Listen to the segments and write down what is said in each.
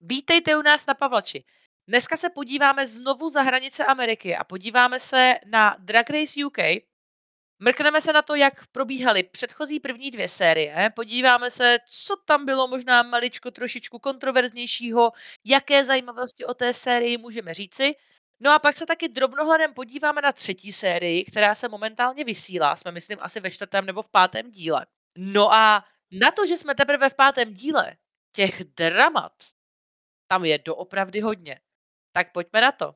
Vítejte u nás na Pavlači. Dneska se podíváme znovu za hranice Ameriky a podíváme se na Drag Race UK. Mrkneme se na to, jak probíhaly předchozí první dvě série, podíváme se, co tam bylo možná maličko trošičku kontroverznějšího, jaké zajímavosti o té sérii můžeme říci. No a pak se taky drobnohledem podíváme na třetí sérii, která se momentálně vysílá. Jsme, myslím, asi ve čtvrtém nebo v pátém díle. No a na to, že jsme teprve v pátém díle, těch dramat tam je doopravdy hodně. Tak pojďme na to.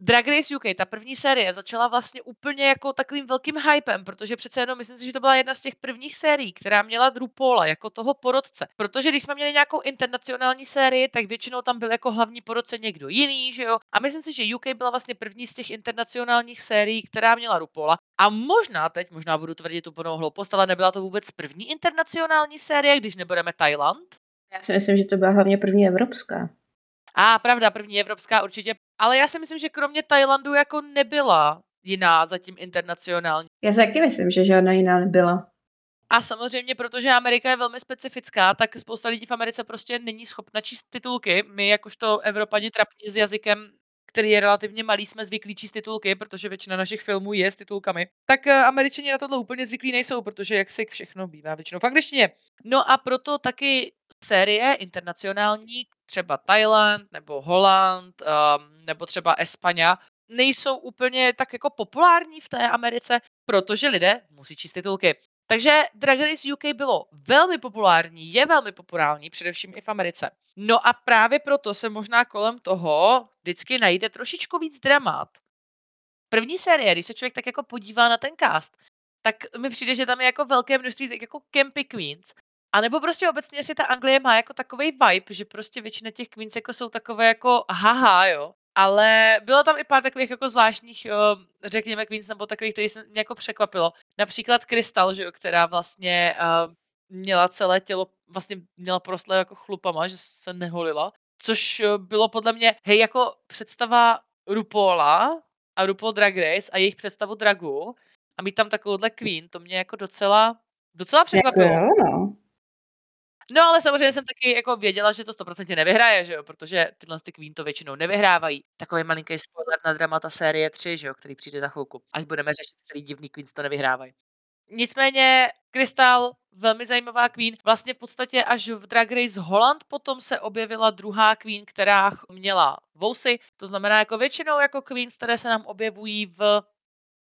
Drag Race UK, ta první série, začala vlastně úplně jako takovým velkým hypem, protože přece jenom myslím si, že to byla jedna z těch prvních sérií, která měla Drupola jako toho porodce. Protože když jsme měli nějakou internacionální sérii, tak většinou tam byl jako hlavní porodce někdo jiný, že jo? A myslím si, že UK byla vlastně první z těch internacionálních sérií, která měla Rupola. A možná teď, možná budu tvrdit úplnou hloupost, ale nebyla to vůbec první internacionální série, když nebudeme Thailand. Já si myslím, že to byla hlavně první evropská. A pravda, první evropská určitě. Ale já si myslím, že kromě Tajlandu jako nebyla jiná zatím internacionální. Já si taky myslím, že žádná jiná nebyla. A samozřejmě, protože Amerika je velmi specifická, tak spousta lidí v Americe prostě není schopna číst titulky. My jakožto Evropani trapní s jazykem který je relativně malý, jsme zvyklí číst titulky, protože většina našich filmů je s titulkami. Tak eh, američani na tohle úplně zvyklí nejsou, protože jak si všechno bývá většinou v angličtině. No a proto taky série internacionální, třeba Thailand nebo Holland um, nebo třeba Espania, nejsou úplně tak jako populární v té Americe, protože lidé musí číst titulky. Takže Drag Race UK bylo velmi populární, je velmi populární, především i v Americe. No a právě proto se možná kolem toho vždycky najde trošičku víc dramat. První série, když se člověk tak jako podívá na ten cast, tak mi přijde, že tam je jako velké množství tak jako Campy Queens. A nebo prostě obecně si ta Anglie má jako takový vibe, že prostě většina těch queens jako jsou takové jako haha, jo. Ale bylo tam i pár takových jako zvláštních, řekněme, queens, nebo takových, který se mě jako překvapilo. Například Krystal, že jo, která vlastně uh, měla celé tělo, vlastně měla prostlé jako chlupama, že se neholila. Což eh, bylo podle mě, hej, jako představa Rupola a Rupol Drag Race a jejich představu dragu a mít tam takovouhle queen, to mě jako docela, docela překvapilo. Jako jo, no. No ale samozřejmě jsem taky jako věděla, že to 100% nevyhraje, že jo, protože tyhle ty Queen to většinou nevyhrávají. Takový malinký spoiler na dramata série 3, že jo, který přijde za chvilku, až budeme řešit, který divný Queens to nevyhrávají. Nicméně Krystal, velmi zajímavá Queen. Vlastně v podstatě až v Drag Race Holland potom se objevila druhá Queen, která měla vousy. To znamená, jako většinou jako Queens, které se nám objevují v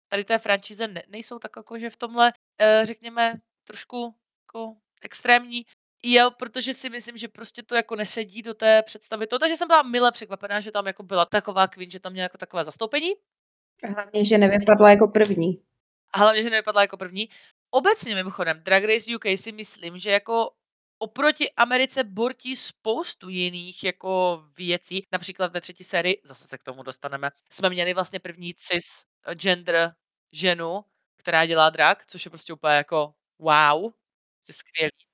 tady té franšíze, ne, nejsou tak jako, že v tomhle, eh, řekněme, trošku jako extrémní. Jo, protože si myslím, že prostě to jako nesedí do té představy toho, takže jsem byla mile překvapená, že tam jako byla taková Queen, že tam měla jako takové zastoupení. A hlavně, že nevypadla jako první. A hlavně, že nevypadla jako první. Obecně mimochodem, Drag Race UK si myslím, že jako oproti Americe bortí spoustu jiných jako věcí. Například ve třetí sérii, zase se k tomu dostaneme, jsme měli vlastně první cis gender ženu, která dělá drag, což je prostě úplně jako wow, jsi skvělý.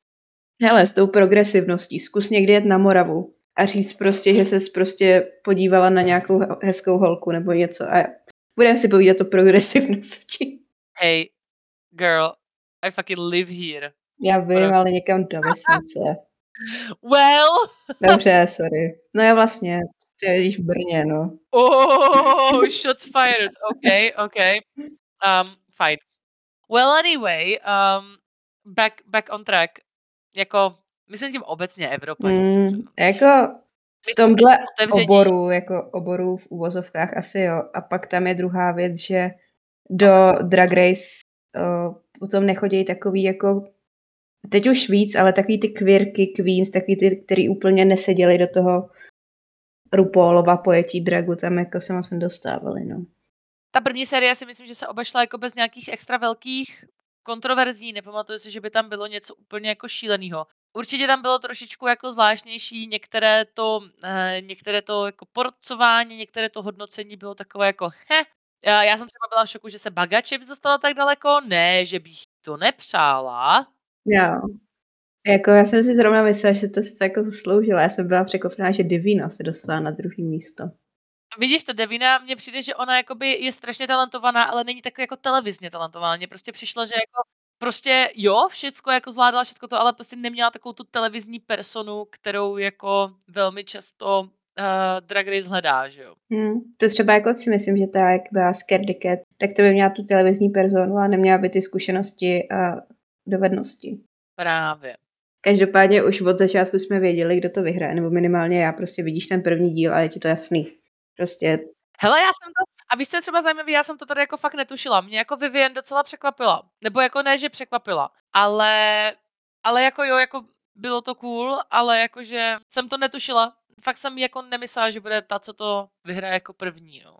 Hele, s tou progresivností, zkus někdy jet na Moravu a říct prostě, že ses prostě podívala na nějakou hezkou holku nebo něco a budeme si povídat o progresivnosti. Hey, girl, I fucking live here. Já vím, ale někam do vesnice. well. Dobře, sorry. No já vlastně, ty jedíš v Brně, no. Oh, shots fired. Okay, okay. Um, fine. Well, anyway, um, back, back on track jako, myslím tím obecně Evropa. Mm, jako v tomhle otevření. oboru, jako oboru v úvozovkách asi jo. A pak tam je druhá věc, že do Drag Race uh, potom nechodí takový jako teď už víc, ale takový ty queerky, queens, takový ty, který úplně neseděli do toho Rupaulova pojetí dragu, tam jako se moc nedostávali, no. Ta první série si myslím, že se obešla jako bez nějakých extra velkých kontroverzní, nepamatuju si, že by tam bylo něco úplně jako šíleného. Určitě tam bylo trošičku jako zvláštnější, některé to, eh, některé to jako porcování, některé to hodnocení bylo takové jako he. Já, já jsem třeba byla v šoku, že se Baga Chips dostala tak daleko, ne, že bych to nepřála. Jo. Jako já jsem si zrovna myslela, že to se jako zasloužila. Já jsem byla překvapená, že Divina se dostala na druhý místo. Vidíš to, Devina, mně přijde, že ona jakoby je strašně talentovaná, ale není tak jako televizně talentovaná. Mně prostě přišlo, že jako prostě jo, všecko jako zvládala všecko to, ale prostě neměla takovou tu televizní personu, kterou jako velmi často uh, Drag Race hledá, že jo. Hmm. To třeba jako si myslím, že ta, jak byla Scaredy Cat, tak to by měla tu televizní personu a neměla by ty zkušenosti a dovednosti. Právě. Každopádně už od začátku jsme věděli, kdo to vyhraje, nebo minimálně já prostě vidíš ten první díl a je ti to jasný. Prostě Hele, já jsem to, a víš, co je třeba zajímavé, já jsem to tady jako fakt netušila. Mě jako Vivian docela překvapila. Nebo jako ne, že překvapila, ale, ale jako jo, jako bylo to cool, ale jakože jsem to netušila. Fakt jsem jako nemyslela, že bude ta, co to vyhraje jako první, no.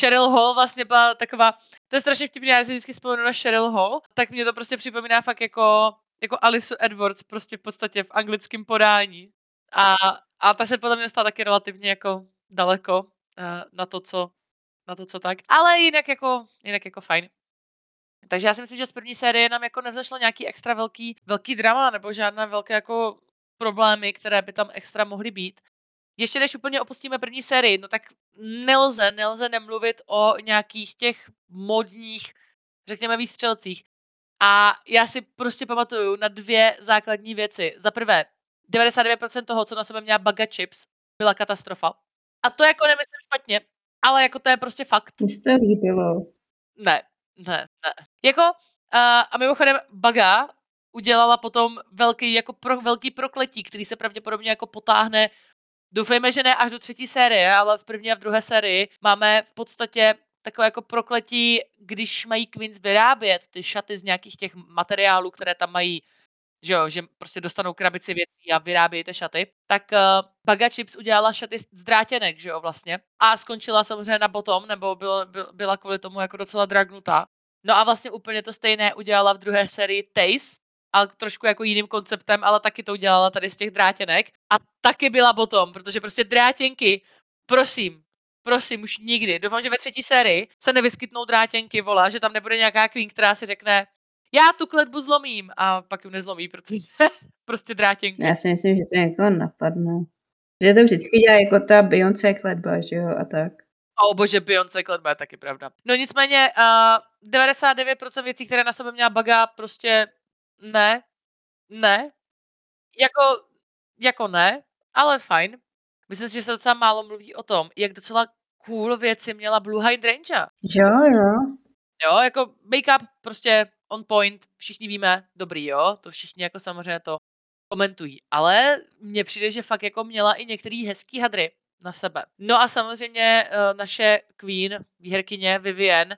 Cheryl Hall vlastně byla taková, to je strašně vtipné, já si vždycky vzpomenu na Cheryl Hall, tak mě to prostě připomíná fakt jako, jako Alice Edwards prostě v podstatě v anglickém podání. A, a ta se podle mě stala taky relativně jako daleko na to, co na to, co tak. Ale jinak jako, jinak jako fajn. Takže já si myslím, že z první série nám jako nevzašlo nějaký extra velký, velký drama nebo žádné velké jako problémy, které by tam extra mohly být. Ještě než úplně opustíme první sérii, no tak nelze, nelze nemluvit o nějakých těch modních, řekněme, výstřelcích. A já si prostě pamatuju na dvě základní věci. Za prvé, 99% toho, co na sebe měla Baga Chips, byla katastrofa. A to jako nemyslím špatně, ale jako to je prostě fakt. Mně se to líbilo. Ne, ne, ne. Jako, uh, a mimochodem Baga udělala potom velký, jako pro, velký prokletí, který se pravděpodobně jako potáhne Doufejme, že ne až do třetí série, ale v první a v druhé sérii máme v podstatě takové jako prokletí, když mají Queens vyrábět ty šaty z nějakých těch materiálů, které tam mají že jo, že prostě dostanou krabici věcí a vyrábějí ty šaty, tak uh, Baga Chips udělala šaty z drátěnek, že jo, vlastně. A skončila samozřejmě na bottom, nebo byla, byla kvůli tomu jako docela dragnutá. No a vlastně úplně to stejné udělala v druhé sérii Taze, a trošku jako jiným konceptem, ale taky to udělala tady z těch drátěnek. A taky byla bottom, protože prostě drátěnky, prosím, prosím, už nikdy. Doufám, že ve třetí sérii se nevyskytnou drátěnky, vola, že tam nebude nějaká queen, která si řekne, já tu kletbu zlomím a pak ju nezlomí, protože prostě drátěnky. Já si myslím, že to jako napadne. Že to vždycky dělá jako ta Beyoncé kletba, že jo, a tak. O bože, Beyoncé kletba je taky pravda. No nicméně, uh, 99% věcí, které na sobě měla Baga, prostě ne, ne. Jako, jako ne, ale fajn. Myslím si, že se docela málo mluví o tom, jak docela cool věci měla Blue Hydrangea. Jo, jo. Jo, jako make-up prostě on point, všichni víme, dobrý, jo, to všichni jako samozřejmě to komentují, ale mně přijde, že fakt jako měla i některý hezký hadry na sebe. No a samozřejmě uh, naše queen, výherkyně Vivian,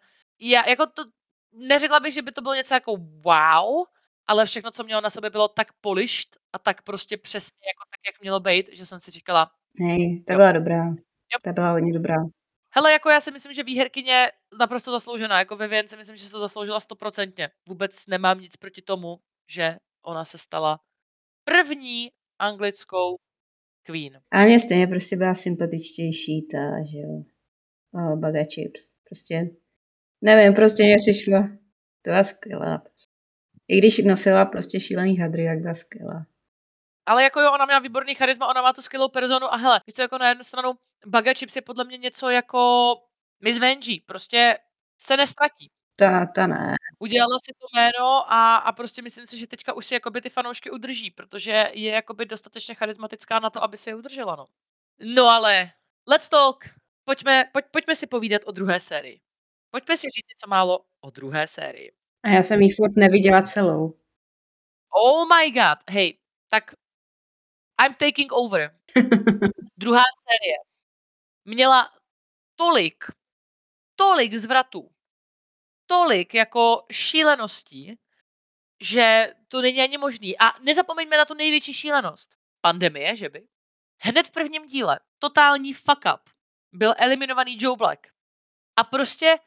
já jako to, neřekla bych, že by to bylo něco jako wow, ale všechno, co mělo na sebe, bylo tak polišt a tak prostě přesně jako tak, jak mělo být, že jsem si říkala... Hej, ta byla dobrá. Jo. Ta byla hodně dobrá. Hele, jako já si myslím, že výherkyně naprosto zasloužená. Jako Vivian si myslím, že se zasloužila stoprocentně. Vůbec nemám nic proti tomu, že ona se stala první anglickou queen. A mě stejně prostě byla sympatičtější ta, že jo, oh, Baga Chips. Prostě, nevím, prostě mě přišlo, to byla skvělá. I když nosila prostě šílený hadry, jak byla skvělá. Ale jako jo, ona měla výborný charisma, ona má tu skvělou personu a hele, víš co, jako na jednu stranu Baga Chips je podle mě něco jako Miss Venji, prostě se nestratí. Ta, ta ne. Udělala si to jméno a, a prostě myslím si, že teďka už si jakoby ty fanoušky udrží, protože je jakoby dostatečně charismatická na to, aby si je udržela, no. No ale, let's talk. Pojďme, pojď, pojďme si povídat o druhé sérii. Pojďme si říct něco málo o druhé sérii. A já jsem ji furt neviděla celou. Oh my god, hej, tak I'm taking over. Druhá série měla tolik, tolik zvratů, tolik jako šíleností, že to není ani možný. A nezapomeňme na tu největší šílenost. Pandemie, že by? Hned v prvním díle, totální fuck up, byl eliminovaný Joe Black. A prostě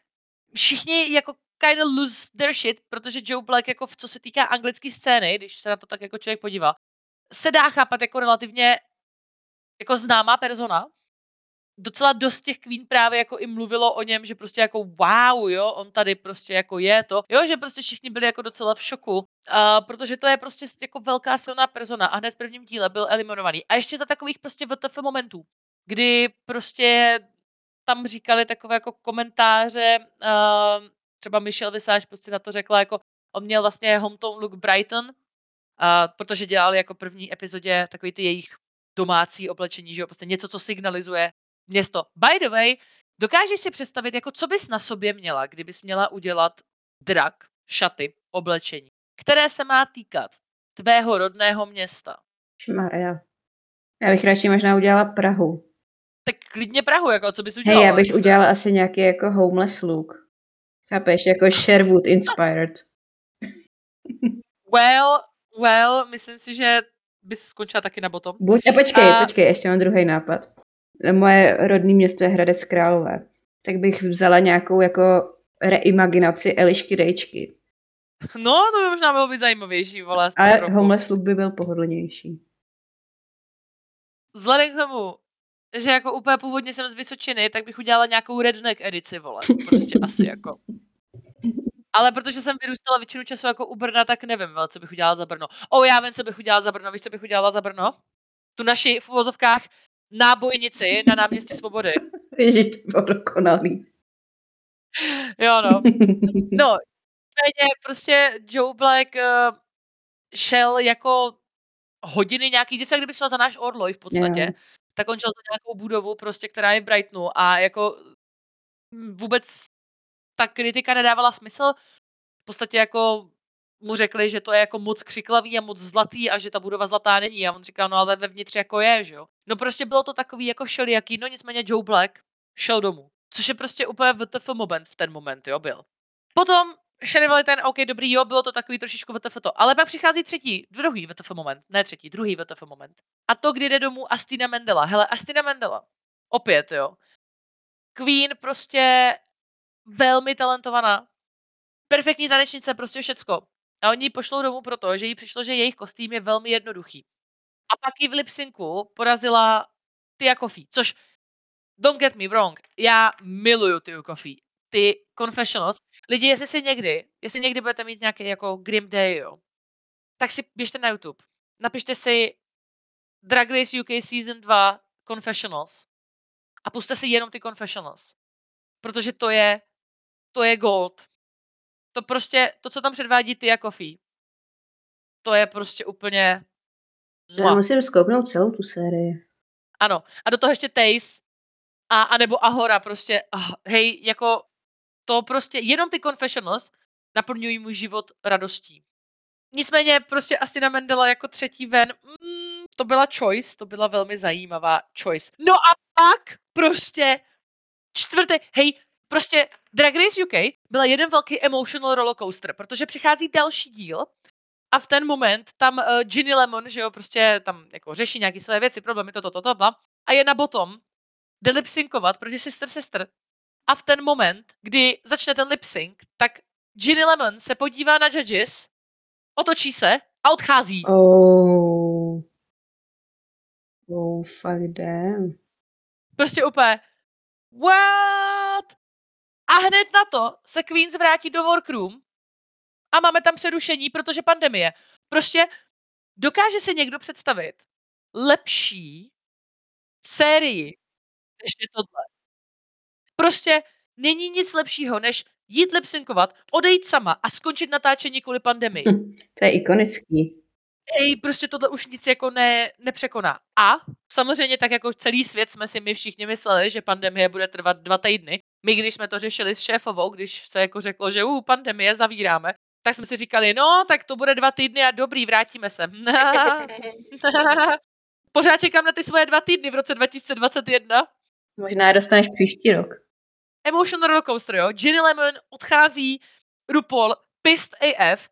všichni jako kind of lose their shit, protože Joe Black, jako v co se týká anglické scény, když se na to tak jako člověk podívá, se dá chápat jako relativně jako známá persona. Docela dost těch Queen právě jako i mluvilo o něm, že prostě jako wow, jo, on tady prostě jako je to. Jo, že prostě všichni byli jako docela v šoku, uh, protože to je prostě jako velká silná persona a hned v prvním díle byl eliminovaný. A ještě za takových prostě VTF momentů, kdy prostě tam říkali takové jako komentáře, uh, třeba Michelle Visage prostě na to řekla jako On měl vlastně hometown look Brighton, uh, protože dělal jako první epizodě takový ty jejich domácí oblečení, že jo, prostě něco, co signalizuje město. By the way, dokážeš si představit, jako co bys na sobě měla, kdybys měla udělat drak, šaty, oblečení, které se má týkat tvého rodného města? Maria. Já bych radši možná udělala Prahu. Tak klidně Prahu, jako co bys udělala? Hej, já bych udělala asi nějaký jako homeless look. Chápeš, jako Sherwood inspired. well, well, myslím si, že bys skončila taky na bottom. Buď, a počkej, a... počkej, ještě mám druhý nápad. Moje rodné město je Hradec Králové. Tak bych vzala nějakou jako reimaginaci Elišky Dejčky. No, to by možná bylo být zajímavější, vole. Ale homeless look by byl pohodlnější. Vzhledem k tomu, že jako úplně původně jsem z Vysočiny, tak bych udělala nějakou redneck edici, vole. Prostě asi jako. Ale protože jsem vyrůstala většinu času jako u Brna, tak nevím, co bych udělala za Brno. O, já vím, co bych udělala za Brno. Víš, co bych udělala za Brno? Tu naši v uvozovkách nábojnici na náměstí Svobody. Ježiš, to bylo dokonalý. Jo, no. No, prostě Joe Black uh, šel jako hodiny nějaký, něco, kdyby šel za náš Orloj v podstatě, yeah. tak on šel za nějakou budovu prostě, která je v Brightonu a jako vůbec ta kritika nedávala smysl. V podstatě jako mu řekli, že to je jako moc křiklavý a moc zlatý a že ta budova zlatá není. A on říká, no ale vevnitř jako je, že jo. No prostě bylo to takový jako všelijaký, no nicméně Joe Black šel domů. Což je prostě úplně VTF moment v ten moment, jo, byl. Potom šerivali ten, OK, dobrý, jo, bylo to takový trošičku VTF to. Ale pak přichází třetí, druhý VTF moment, ne třetí, druhý VTF moment. A to, kdy jde domů Astina Mendela. Hele, Astina Mendela. Opět, jo. Queen prostě velmi talentovaná. Perfektní tanečnice, prostě všecko. A oni ji pošlou domů proto, že jí přišlo, že jejich kostým je velmi jednoduchý. A pak ji v lipsinku porazila Tia Kofi, což don't get me wrong, já miluju Tia Kofi. Ty confessionals. Lidi, jestli si někdy, jestli někdy budete mít nějaký jako Grim Day, jo, tak si běžte na YouTube. Napište si Drag Race UK Season 2 Confessionals a puste si jenom ty Confessionals. Protože to je, to je gold to prostě, to, co tam předvádí ty jako Fee, to je prostě úplně... Já musím zkouknout celou tu sérii. Ano. A do toho ještě Taze a, a nebo Ahora prostě, ah, hej, jako to prostě, jenom ty confessionals naplňují můj život radostí. Nicméně prostě asi na Mendela jako třetí ven, mm, to byla choice, to byla velmi zajímavá choice. No a pak prostě čtvrtý, hej, prostě Drag Race UK byla jeden velký emotional rollercoaster, protože přichází další díl a v ten moment tam uh, Ginny Lemon, že jo, prostě tam jako řeší nějaké své věci, problémy, toto, toto, to, to, a je na bottom, jde lipsynkovat proti Sister Sister. A v ten moment, kdy začne ten lipsync, tak Ginny Lemon se podívá na judges, otočí se a odchází. Oh. Oh, fuck damn. Prostě úplně, what? A hned na to se Queens vrátí do Workroom a máme tam přerušení, protože pandemie. Prostě dokáže se někdo představit lepší sérii, než je tohle. Prostě není nic lepšího, než jít lipsynkovat, odejít sama a skončit natáčení kvůli pandemii. To je ikonický. Ej, prostě tohle už nic jako ne, nepřekoná. A samozřejmě tak jako celý svět jsme si my všichni mysleli, že pandemie bude trvat dva týdny. My, když jsme to řešili s šéfovou, když se jako řeklo, že u pandemie zavíráme, tak jsme si říkali, no, tak to bude dva týdny a dobrý, vrátíme se. Pořád čekám na ty svoje dva týdny v roce 2021. Možná je dostaneš příští rok. Emotional rollercoaster, jo. Ginny Lemon odchází, RuPaul, pissed AF,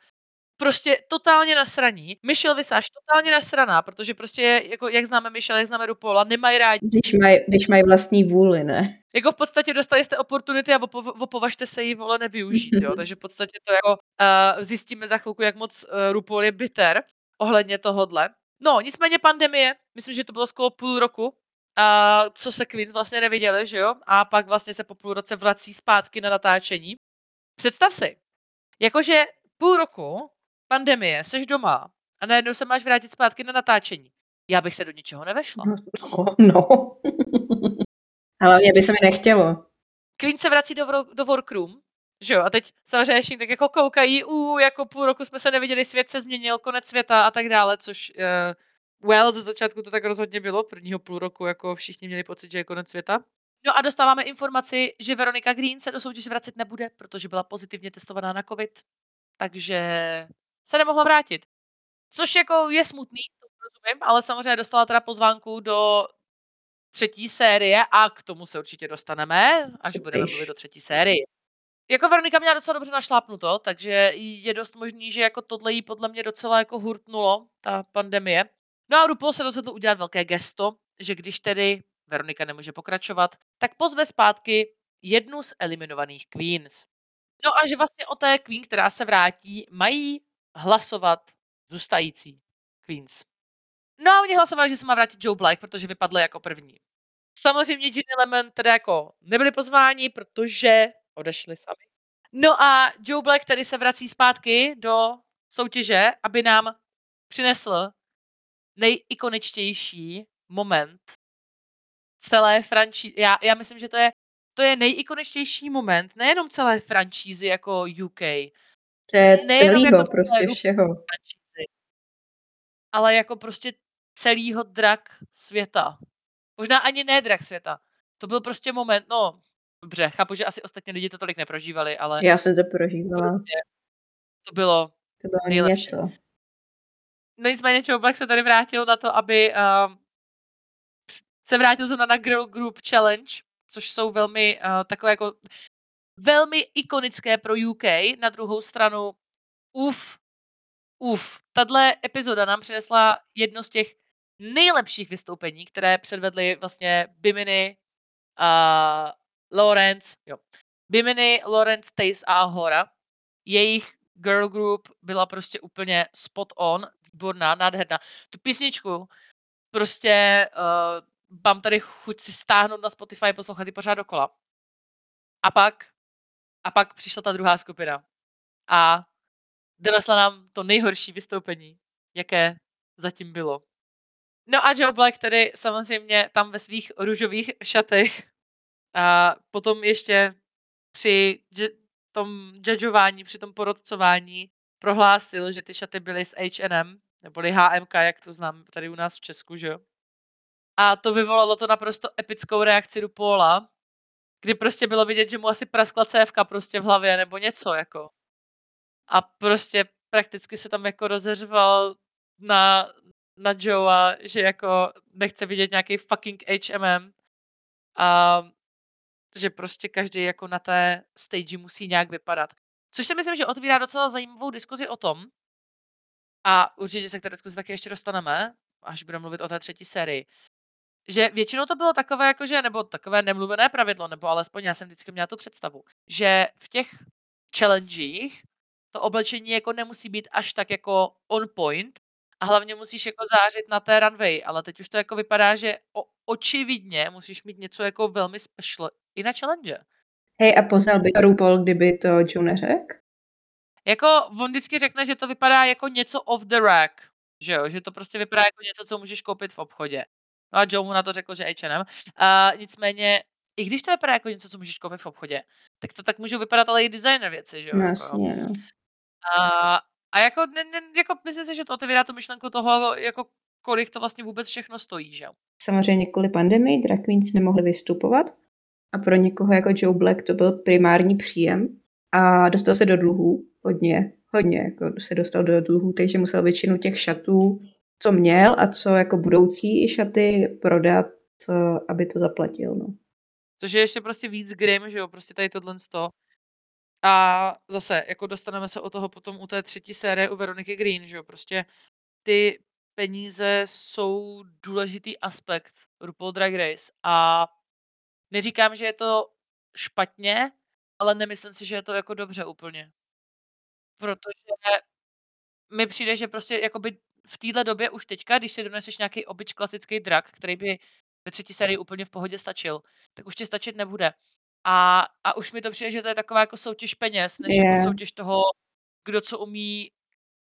prostě totálně nasraní. Michelle Visage totálně nasraná, protože prostě, jako, jak známe Michelle, jak známe RuPaula, nemají rádi. Když mají když maj vlastní vůli, ne? Jako v podstatě dostali jste opportunity a opo, opovažte se jí, vole, nevyužít, jo. Takže v podstatě to jako uh, zjistíme za chvilku, jak moc uh, RuPaul je bitter ohledně tohodle. No, nicméně pandemie, myslím, že to bylo skoro půl roku, uh, co se Queen vlastně neviděli, že jo? A pak vlastně se po půl roce vrací zpátky na natáčení. Představ si, jakože půl roku pandemie, jsi doma a najednou se máš vrátit zpátky na natáčení. Já bych se do ničeho nevešla. No, no. Ale mě by se mi nechtělo. Queen se vrací do, do workroom Že jo, a teď samozřejmě všichni tak jako koukají, u jako půl roku jsme se neviděli, svět se změnil, konec světa a tak dále, což uh, well, ze začátku to tak rozhodně bylo, prvního půl roku jako všichni měli pocit, že je konec světa. No a dostáváme informaci, že Veronika Green se do soutěže vracet nebude, protože byla pozitivně testovaná na covid, takže se nemohla vrátit. Což jako je smutný, to rozumím, ale samozřejmě dostala teda pozvánku do třetí série a k tomu se určitě dostaneme, až budeme mluvit o třetí sérii. Jako Veronika měla docela dobře našlápnuto, takže je dost možný, že jako tohle jí podle mě docela jako hurtnulo, ta pandemie. No a RuPaul se rozhodl udělat velké gesto, že když tedy Veronika nemůže pokračovat, tak pozve zpátky jednu z eliminovaných queens. No a že vlastně o té queen, která se vrátí, mají hlasovat zůstající queens. No a oni hlasovali, že se má vrátit Joe Black, protože vypadly jako první. Samozřejmě Ginny Lemon teda jako nebyli pozváni, protože odešli sami. No a Joe Black tedy se vrací zpátky do soutěže, aby nám přinesl nejikoničtější moment celé franšízy. Já, já myslím, že to je, to je nejikoničtější moment nejenom celé franšízy jako UK. To je celýho jako prostě všeho. Franšízy, ale jako prostě celýho drak světa. Možná ani ne drak světa. To byl prostě moment, no, dobře, chápu, že asi ostatní lidi to tolik neprožívali, ale... Já jsem to prožívala. Prostě, to bylo To bylo nejlepší. něco. No nicméně Joe Black se tady vrátil na to, aby uh, se vrátil zrovna na Girl Group Challenge, což jsou velmi uh, takové jako velmi ikonické pro UK. Na druhou stranu, uf, uf, tahle epizoda nám přinesla jedno z těch nejlepších vystoupení, které předvedly vlastně Bimini, uh, Lawrence, jo. Bimini, Lawrence, Taze a Ahora. Jejich girl group byla prostě úplně spot on, výborná, nádherná. Tu písničku prostě uh, mám tady chuť si stáhnout na Spotify poslouchat ji pořád dokola. A pak, a pak přišla ta druhá skupina. A donesla nám to nejhorší vystoupení, jaké zatím bylo. No a Joe Black tedy samozřejmě tam ve svých růžových šatech a potom ještě při tom judgeování, při tom porodcování prohlásil, že ty šaty byly z H&M, neboli HMK, jak to znám tady u nás v Česku, že jo. A to vyvolalo to naprosto epickou reakci do Paula, kdy prostě bylo vidět, že mu asi praskla cévka prostě v hlavě nebo něco jako. A prostě prakticky se tam jako rozeřval na, na Joea, že jako nechce vidět nějaký fucking HMM. A že prostě každý jako na té stage musí nějak vypadat. Což si myslím, že otvírá docela zajímavou diskuzi o tom, a určitě se k té diskuzi taky ještě dostaneme, až budeme mluvit o té třetí sérii, že většinou to bylo takové, jakože, nebo takové nemluvené pravidlo, nebo alespoň já jsem vždycky měla tu představu, že v těch challengech to oblečení jako nemusí být až tak jako on point a hlavně musíš jako zářit na té runway, ale teď už to jako vypadá, že o, očividně musíš mít něco jako velmi special i na challenge. Hej, a poznal by to RuPaul, kdyby to Joe neřekl? Jako, on vždycky řekne, že to vypadá jako něco off the rack, že jo, že to prostě vypadá jako něco, co můžeš koupit v obchodě. No a Joe mu na to řekl, že H&M. A nicméně, i když to vypadá jako něco, co můžeš koupit v obchodě, tak to tak můžou vypadat ale i designer věci, že jo? No, jasně, no. A, a jako, ne, ne, jako myslím si, že to otevírá tu myšlenku toho, jako kolik to vlastně vůbec všechno stojí, že jo? Samozřejmě kvůli pandemii drag queens nemohly vystupovat a pro někoho jako Joe Black to byl primární příjem a dostal se do dluhů hodně, hodně, jako se dostal do dluhů, takže musel většinu těch šatů co měl a co jako budoucí šaty prodat, aby to zaplatil, no. Což je ještě prostě víc grim, že jo, prostě tady tohle sto. A zase, jako dostaneme se o toho potom u té třetí série u Veroniky Green, že jo, prostě ty peníze jsou důležitý aspekt RuPaul Drag Race a neříkám, že je to špatně, ale nemyslím si, že je to jako dobře úplně. Protože mi přijde, že prostě jakoby v téhle době už teďka, když si doneseš nějaký obyč klasický drak, který by ve třetí sérii úplně v pohodě stačil, tak už ti stačit nebude. A, a už mi to přijde, že to je taková jako soutěž peněz, než yeah. jako soutěž toho, kdo co umí,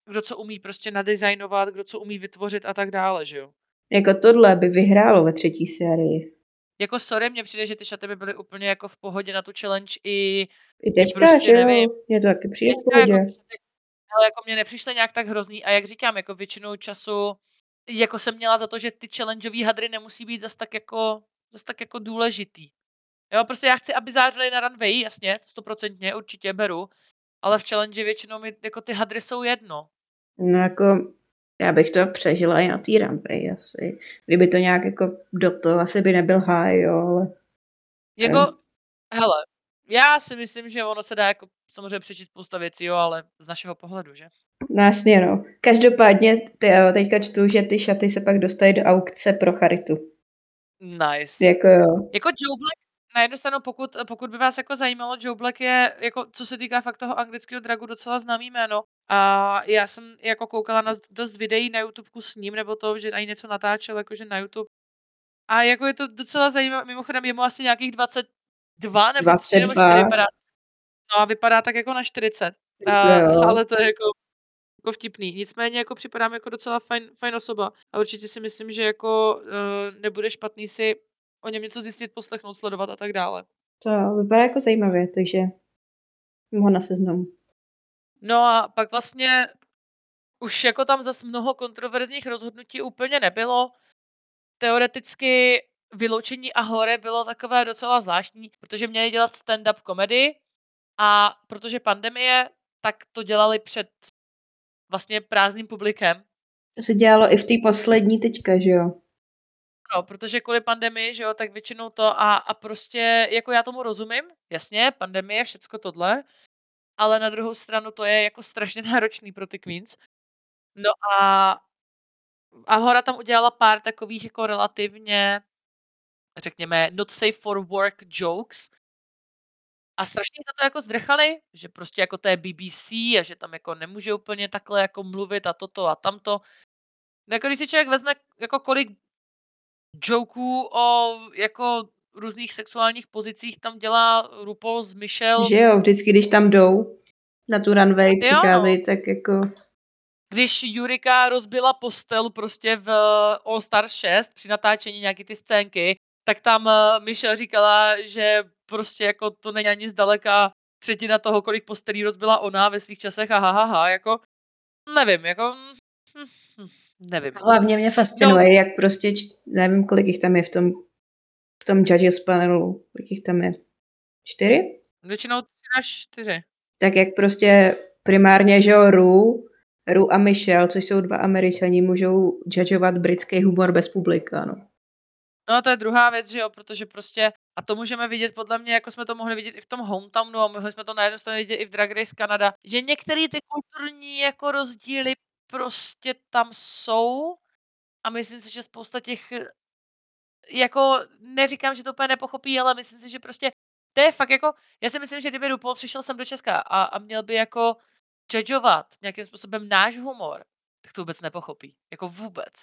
kdo co umí prostě nadizajnovat, kdo co umí vytvořit a tak dále, že jo. Jako tohle by vyhrálo ve třetí sérii. Jako sorry, mně přijde, že ty šaty by byly úplně jako v pohodě na tu challenge i I i teďka, že prostě nevím. jo, mně to taky přijde v Teďka jako hele, jako mně nepřišly nějak tak hrozný a jak říkám, jako většinou času jako jsem měla za to, že ty challengeový hadry nemusí být zas tak jako zas tak jako důležitý. Jo, prostě já chci, aby zářily na runway, jasně, stoprocentně, určitě beru, ale v challenge většinou mi jako ty hadry jsou jedno. No jako, já bych to přežila i na té runway asi. Kdyby to nějak jako do toho asi by nebyl high, jo, ale Jako, hele, já si myslím, že ono se dá jako samozřejmě přečíst spousta věcí, jo, ale z našeho pohledu, že? No jasně, no. Každopádně ty, jo, teďka čtu, že ty šaty se pak dostají do aukce pro charitu. Nice. Jako jo. Jako Joe Black, na jednu stranu, pokud, pokud by vás jako zajímalo, Joe Black je, jako co se týká fakt toho anglického dragu, docela známý jméno. A já jsem jako koukala na dost videí na YouTubeku s ním, nebo to, že i něco natáčel jakože na YouTube. A jako je to docela zajímavé, mimochodem je mu asi nějakých 22 nebo 3 nebo 4 22. vypadá. No a vypadá tak jako na 40. Jako A, jo. ale to je jako, jako vtipný. Nicméně jako připadá mi jako docela fajn, fajn osoba. A určitě si myslím, že jako uh, nebude špatný si o něm něco zjistit, poslechnout, sledovat a tak dále. To vypadá jako zajímavě, takže ho na seznamu. No a pak vlastně už jako tam zas mnoho kontroverzních rozhodnutí úplně nebylo. Teoreticky vyloučení Ahore bylo takové docela zvláštní, protože měli dělat stand-up komedy a protože pandemie, tak to dělali před vlastně prázdným publikem. To se dělalo i v té poslední teďka, že jo? No, protože kvůli pandemii, že jo, tak většinou to a, a prostě, jako já tomu rozumím, jasně, pandemie, všecko tohle, ale na druhou stranu to je jako strašně náročný pro ty queens. No a Ahora tam udělala pár takových jako relativně, řekněme, not safe for work jokes. A strašně za to jako zdrchali, že prostě jako to je BBC a že tam jako nemůže úplně takhle jako mluvit a toto a tamto. No jako když si člověk vezme jako kolik joků o jako různých sexuálních pozicích tam dělá RuPaul s Michelle. Že jo, vždycky, když tam jdou na tu runway, Jo, přicházejí, tak jako Když Jurika rozbila postel prostě v All Stars 6 při natáčení nějaký ty scénky, tak tam eh, Michelle říkala, že prostě jako to není ani zdaleka třetina toho, kolik postelí rozbila ona ve svých časech a ha, ha, ha jako nevím, jako hm, hm, nevím. hlavně mě fascinuje, jak prostě, nevím, kolik jich tam je v tom, v tom judges panelu, kolik jich tam je, čtyři? Většinou tři až čtyři. Tak jak prostě primárně, že jo, Ru, Ru a Michelle, což jsou dva američani, můžou judgeovat britský humor bez publika, no. No a to je druhá věc, že jo, protože prostě, a to můžeme vidět podle mě, jako jsme to mohli vidět i v tom hometownu a mohli jsme to na jednu stranu vidět i v Drag Race Canada, že některé ty kulturní jako rozdíly prostě tam jsou a myslím si, že spousta těch, jako neříkám, že to úplně nepochopí, ale myslím si, že prostě to je fakt jako, já si myslím, že kdyby RuPaul přišel sem do Česka a, a měl by jako judgeovat nějakým způsobem náš humor, tak to vůbec nepochopí. Jako vůbec.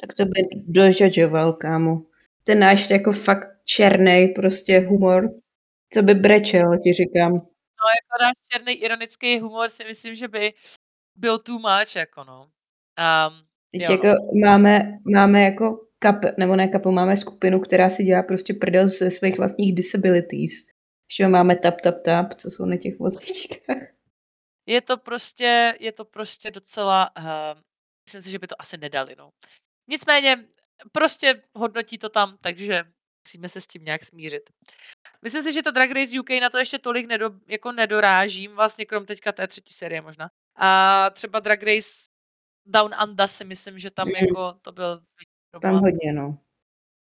Tak to by dojudgeoval, kámo. Ten náš jako fakt černý prostě humor, co by brečel, ti říkám. No, jako náš černý ironický humor si myslím, že by byl too much, jako no. Um, Teď jo, jako no. máme, máme jako kap, nebo ne kapu, máme skupinu, která si dělá prostě prdel ze svých vlastních disabilities. Ještě máme tap, tap, tap, co jsou na těch vozíčkách. Je to prostě, je to prostě docela, uh, myslím si, že by to asi nedali, no. Nicméně, prostě hodnotí to tam, takže musíme se s tím nějak smířit. Myslím si, že to Drag Race UK na to ještě tolik nedo, jako nedorážím, vlastně krom teďka té třetí série možná. A třeba Drag Race Down Under si myslím, že tam Mm. jako to byl Tam hodně, no.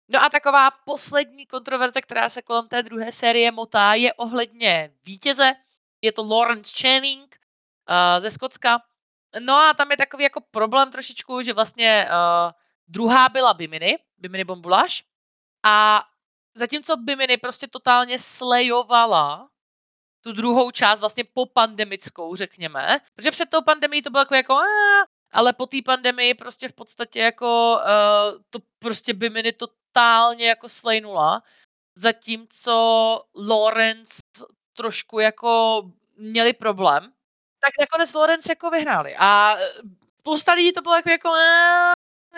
No a taková poslední kontroverze, která se kolem té druhé série motá, je ohledně vítěze. Je to Lawrence Channing uh, ze Skotska. No a tam je takový jako problém trošičku, že vlastně uh, druhá byla Bimini, Bimini Bombuláš. A zatímco Bimini prostě totálně slejovala tu druhou část vlastně po pandemickou, řekněme. Protože před tou pandemií to bylo jako, jako ale po té pandemii prostě v podstatě jako uh, to prostě Bimini totálně jako slejnula. Zatímco Lawrence trošku jako měli problém. Tak nakonec Lawrence jako vyhráli. A eh, spousta lidí to bylo jako, jako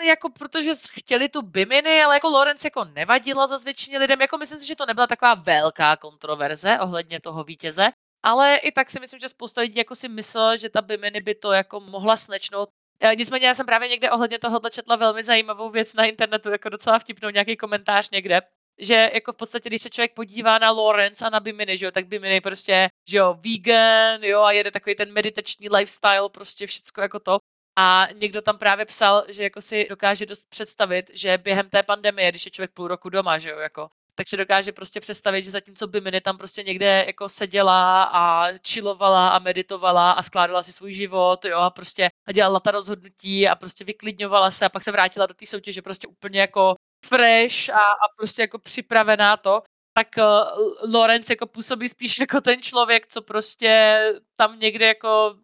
jako protože chtěli tu Bimini, ale jako Lawrence jako nevadila za většině lidem. Jako myslím si, že to nebyla taková velká kontroverze ohledně toho vítěze, ale i tak si myslím, že spousta lidí jako si myslelo, že ta Bimini by to jako mohla snečnout. Nicméně já jsem právě někde ohledně tohohle četla velmi zajímavou věc na internetu, jako docela vtipnou nějaký komentář někde, že jako v podstatě, když se člověk podívá na Lawrence a na Bimini, že jo, tak Bimini prostě, že jo, vegan, jo, a jede takový ten meditační lifestyle, prostě všecko jako to. A někdo tam právě psal, že jako si dokáže dost představit, že během té pandemie, když je člověk půl roku doma, že jo, jako, tak si dokáže prostě představit, že zatímco Bimini tam prostě někde jako seděla a čilovala a meditovala a skládala si svůj život, jo, a prostě a dělala ta rozhodnutí a prostě vyklidňovala se a pak se vrátila do té soutěže prostě úplně jako fresh a, a prostě jako připravená to, tak uh, Lorenz jako působí spíš jako ten člověk, co prostě tam někde jako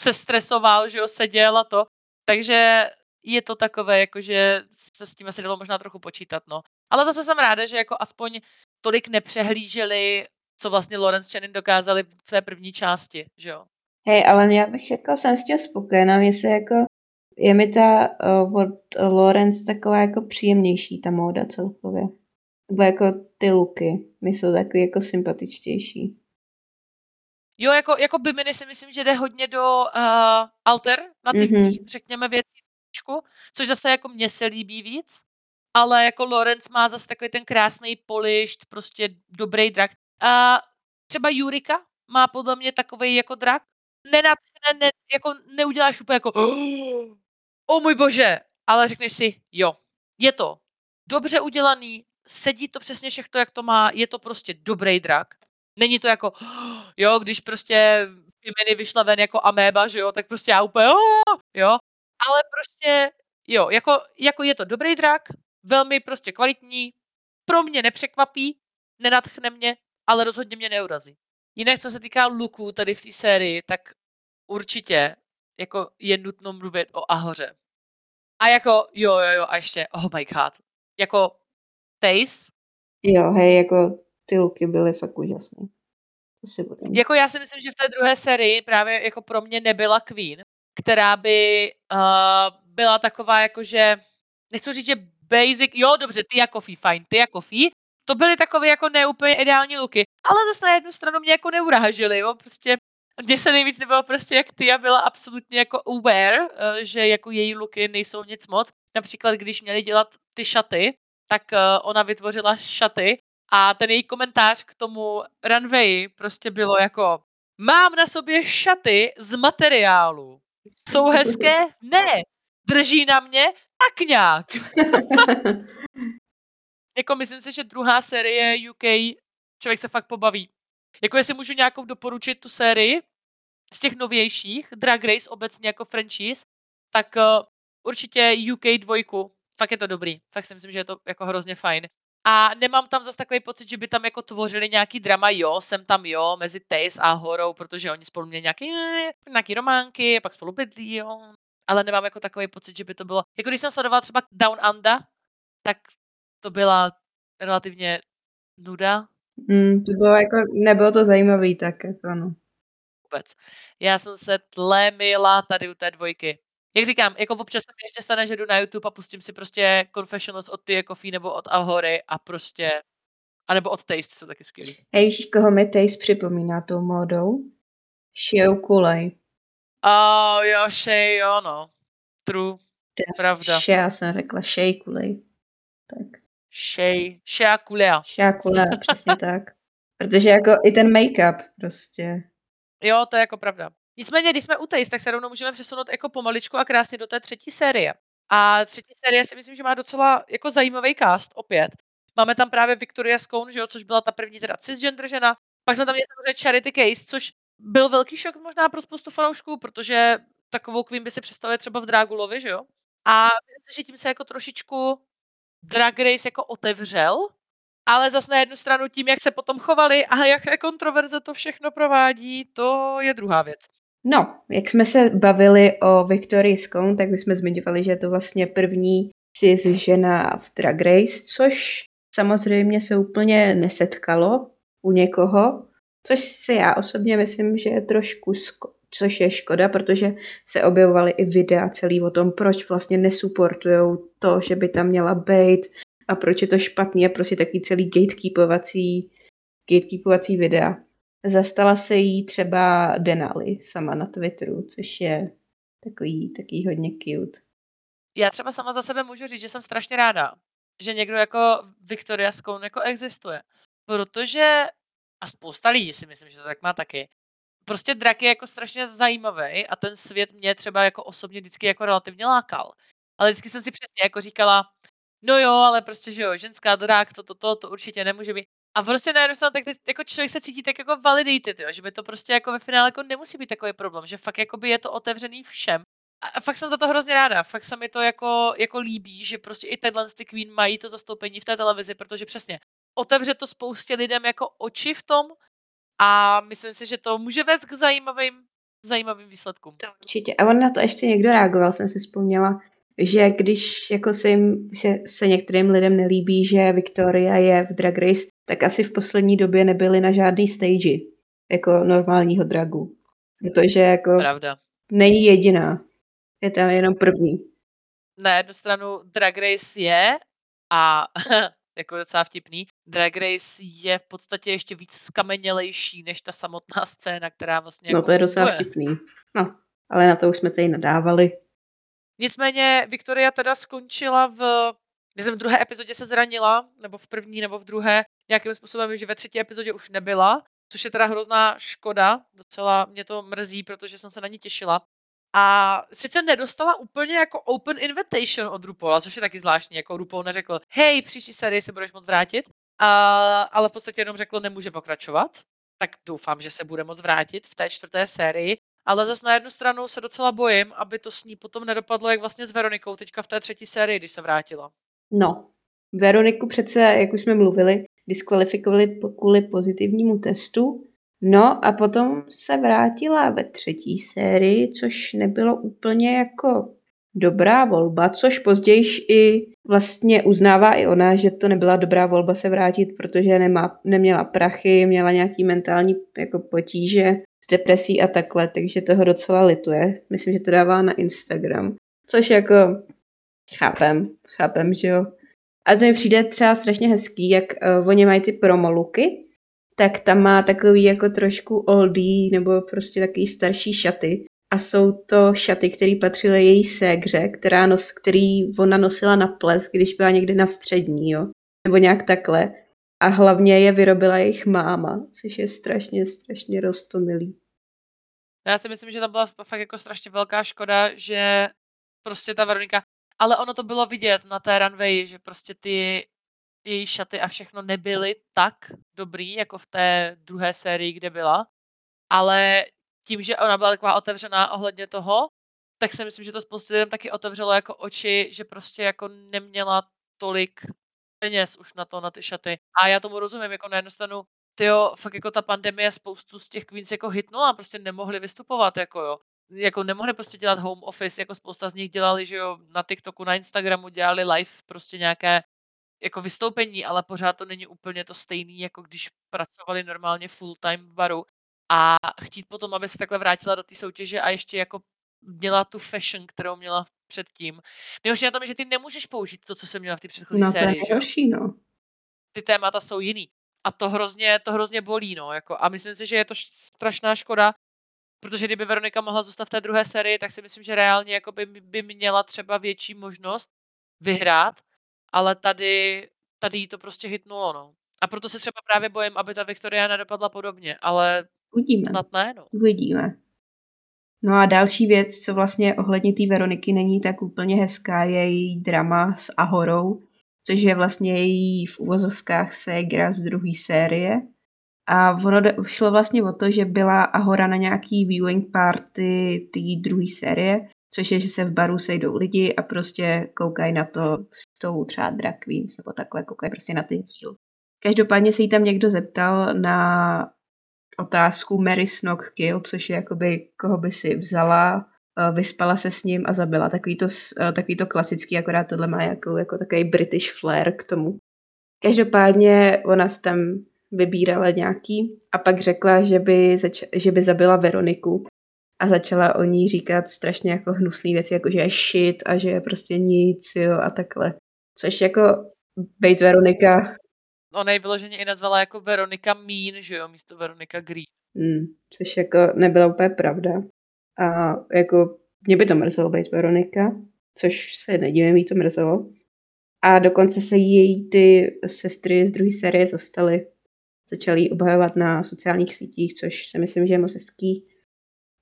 se stresoval, že jo, seděl a to. Takže je to takové, jako že se s tím asi dalo možná trochu počítat, no. Ale zase jsem ráda, že jako aspoň tolik nepřehlíželi, co vlastně Lawrence Channing dokázali v té první části, že jo. Hej, ale já bych jako jsem s tím spokojená, mně se jako je mi ta uh, od Lawrence taková jako příjemnější, ta móda celkově. Nebo jako ty luky, mi jsou takový jako sympatičtější. Jo, jako, jako Bimini si myslím, že jde hodně do uh, alternativních, mm-hmm. řekněme, věcí, což zase jako mně se líbí víc, ale jako Lorenz má zase takový ten krásný polišt, prostě dobrý drak. A uh, třeba Jurika má podle mě takový jako drak. Nenad, ne, ne, jako neuděláš úplně jako o můj bože, ale řekneš si, jo, je to dobře udělaný, sedí to přesně všechno, jak to má, je to prostě dobrý drak. Není to jako, jo, když prostě Jimeny vyšla ven jako améba, že jo, tak prostě já úplně, jo, ale prostě, jo, jako, jako je to dobrý drak, velmi prostě kvalitní, pro mě nepřekvapí, nenadchne mě, ale rozhodně mě neurazí. Jinak, co se týká luků tady v té sérii, tak určitě jako je nutno mluvit o Ahoře. A jako, jo, jo, jo, a ještě, oh my god, jako Taze. Jo, hej, jako ty luky byly fakt úžasné. Jako já si myslím, že v té druhé sérii právě jako pro mě nebyla Queen, která by uh, byla taková jako, že nechci říct, že basic, jo dobře, ty jako fí, fajn, ty jako fí, to byly takové jako neúplně ideální luky, ale zase na jednu stranu mě jako neurážely, jo, prostě mně se nejvíc nebylo prostě, jak Tia byla absolutně jako aware, eh, že jako její luky nejsou nic moc. Například, když měli dělat ty šaty, tak eh, ona vytvořila šaty a ten její komentář k tomu runway prostě bylo jako mám na sobě šaty z materiálu. Jsou hezké? Ne. Drží na mě? Tak nějak. jako myslím si, že druhá série UK člověk se fakt pobaví. Jako jestli můžu nějakou doporučit tu sérii z těch novějších, Drag Race obecně jako franchise, tak uh, určitě UK dvojku. Fakt je to dobrý. Fakt si myslím, že je to jako hrozně fajn. A nemám tam zase takový pocit, že by tam jako tvořili nějaký drama, jo, jsem tam, jo, mezi Taze a Horou, protože oni spolu měli nějaký, nějaký románky, pak spolu bydlí, jo. Ale nemám jako takový pocit, že by to bylo, jako když jsem sledovala třeba Down Under, tak to byla relativně nuda, Mm, to bylo jako, nebylo to zajímavý, tak jako ano. Vůbec. Já jsem se tlemila tady u té dvojky. Jak říkám, jako občas se mi ještě stane, že jdu na YouTube a pustím si prostě Confessionals od Tia Coffee nebo od Ahory a prostě, a nebo od Taste jsou taky skvělý. Hej, víš, koho mi Taste připomíná tou modou? Shiou Kulej. Oh, jo, Shay, jo, no. True. Pravda. Shea jsem řekla, Shay Kulej. Tak. Shay, Shea Kulea. Shea Kulea, přesně tak. Protože jako i ten make-up prostě. Jo, to je jako pravda. Nicméně, když jsme u Taste, tak se rovnou můžeme přesunout jako pomaličku a krásně do té třetí série. A třetí série si myslím, že má docela jako zajímavý cast opět. Máme tam právě Victoria Scone, že jo, což byla ta první teda cisgender žena. Pak jsme tam měli samozřejmě Charity Case, což byl velký šok možná pro spoustu fanoušků, protože takovou Queen by si představuje třeba v Dragulovi, že jo? A myslím si, že tím se jako trošičku Drag Race jako otevřel, ale zase na jednu stranu tím, jak se potom chovali a jaké kontroverze to všechno provádí, to je druhá věc. No, jak jsme se bavili o Victorii Scone, tak bychom zmiňovali, že je to vlastně první cis žena v Drag Race, což samozřejmě se úplně nesetkalo u někoho, což si já osobně myslím, že je trošku což je škoda, protože se objevovaly i videa celý o tom, proč vlastně nesuportujou to, že by tam měla být a proč je to špatný a prostě takový celý gatekeepovací, gatekeepovací videa. Zastala se jí třeba Denali sama na Twitteru, což je takový, takový hodně cute. Já třeba sama za sebe můžu říct, že jsem strašně ráda, že někdo jako Victoria Scone jako existuje. Protože, a spousta lidí si myslím, že to tak má taky, prostě drak je jako strašně zajímavý a ten svět mě třeba jako osobně vždycky jako relativně lákal. Ale vždycky jsem si přesně jako říkala, no jo, ale prostě, že jo, ženská drak, to, to, to, to určitě nemůže být. A prostě najednou se tak jako člověk se cítí tak jako validated, jo, že by to prostě jako ve finále jako nemusí být takový problém, že fakt jako by je to otevřený všem. A fakt jsem za to hrozně ráda, fakt se mi to jako, jako líbí, že prostě i tenhle ty Queen mají to zastoupení v té televizi, protože přesně otevře to spoustě lidem jako oči v tom a myslím si, že to může vést k zajímavým, zajímavým výsledkům. To určitě. A on na to ještě někdo reagoval, jsem si vzpomněla, že když jako se, jim, že se některým lidem nelíbí, že Victoria je v Drag Race, tak asi v poslední době nebyli na žádný stage jako normálního dragu. Protože jako Pravda. není jediná. Je tam jenom první. Na jednu stranu Drag Race je a jako docela vtipný. Drag Race je v podstatě ještě víc skamenělejší než ta samotná scéna, která vlastně No jako to je docela funguje. vtipný. No, ale na to už jsme tady nadávali. Nicméně Viktoria teda skončila v, myslím v druhé epizodě se zranila, nebo v první, nebo v druhé, nějakým způsobem, že ve třetí epizodě už nebyla, což je teda hrozná škoda, docela mě to mrzí, protože jsem se na ní těšila. A sice nedostala úplně jako open invitation od RuPaula, což je taky zvláštní, jako RuPaul neřekl, hej, příští sérii se budeš moc vrátit, a, ale v podstatě jenom řekl, nemůže pokračovat. Tak doufám, že se bude moc vrátit v té čtvrté sérii. Ale zase na jednu stranu se docela bojím, aby to s ní potom nedopadlo jak vlastně s Veronikou teďka v té třetí sérii, když se vrátila. No, Veroniku přece, jak už jsme mluvili, diskvalifikovali kvůli pozitivnímu testu, no a potom se vrátila ve třetí sérii, což nebylo úplně jako dobrá volba, což později i vlastně uznává i ona, že to nebyla dobrá volba se vrátit, protože nemá, neměla prachy, měla nějaký mentální jako potíže s depresí a takhle, takže toho docela lituje. Myslím, že to dává na Instagram, což jako chápem, chápem, že jo. A to mi přijde třeba strašně hezký, jak uh, oni mají ty promoluky, tak tam má takový jako trošku oldie nebo prostě takový starší šaty. A jsou to šaty, které patřily její ségře, která nos, který ona nosila na ples, když byla někdy na střední, jo. Nebo nějak takhle. A hlavně je vyrobila jejich máma, což je strašně, strašně rostomilý. Já si myslím, že to byla fakt jako strašně velká škoda, že prostě ta Veronika, ale ono to bylo vidět na té runway, že prostě ty její šaty a všechno nebyly tak dobrý, jako v té druhé sérii, kde byla. Ale tím, že ona byla taková otevřená ohledně toho, tak si myslím, že to spoustu lidem taky otevřelo jako oči, že prostě jako neměla tolik peněz už na to, na ty šaty. A já tomu rozumím, jako na jednu stranu, tyjo, fakt jako ta pandemie spoustu z těch queens jako hitnula, prostě nemohli vystupovat, jako jo. Jako nemohli prostě dělat home office, jako spousta z nich dělali, že jo, na TikToku, na Instagramu dělali live prostě nějaké jako vystoupení, ale pořád to není úplně to stejný, jako když pracovali normálně full time v baru. A chtít potom, aby se takhle vrátila do té soutěže a ještě jako měla tu fashion, kterou měla předtím. Nejhorší na tom je, že ty nemůžeš použít to, co jsem měla v té předchozí No to je sérii, že jo? horší, no. Ty témata jsou jiný. A to hrozně, to hrozně bolí, no. Jako, a myslím si, že je to strašná škoda, protože kdyby Veronika mohla zůstat v té druhé sérii, tak si myslím, že reálně jako by, by měla třeba větší možnost vyhrát, ale tady, tady jí to prostě hitnulo, no. A proto se třeba právě bojím, aby ta Viktoria nedopadla podobně, ale Uvidíme. snad ne, no. Uvidíme. No a další věc, co vlastně ohledně té Veroniky není tak úplně hezká, je její drama s Ahorou, což je vlastně její v uvozovkách ségra z druhé série. A ono šlo vlastně o to, že byla Ahora na nějaký viewing party té druhé série, což je, že se v baru sejdou lidi a prostě koukají na to s tou třeba drag queens nebo takhle, koukají prostě na ten díl. Každopádně se jí tam někdo zeptal na otázku Mary Snog Kill, což je jakoby, koho by si vzala, eh, vyspala se s ním a zabila. Takový to, eh, takový to klasický, akorát tohle má jako, jako takový British flair k tomu. Každopádně ona tam vybírala nějaký a pak řekla, že by, zač- že by zabila Veroniku. a začala o ní říkat strašně jako hnusné věci, jako že je shit a že je prostě nic, jo, a takhle. Což jako bejt Veronika... Ona ji vyloženě i nazvala jako Veronika Mean, že jo, místo Veronika Green. Hmm, což jako nebyla úplně pravda. A jako mě by to mrzelo být Veronika, což se nedivím, jí to mrzelo. A dokonce se její ty sestry z druhé série zastaly. Začaly ji obhajovat na sociálních sítích, což si myslím, že je moc hezký.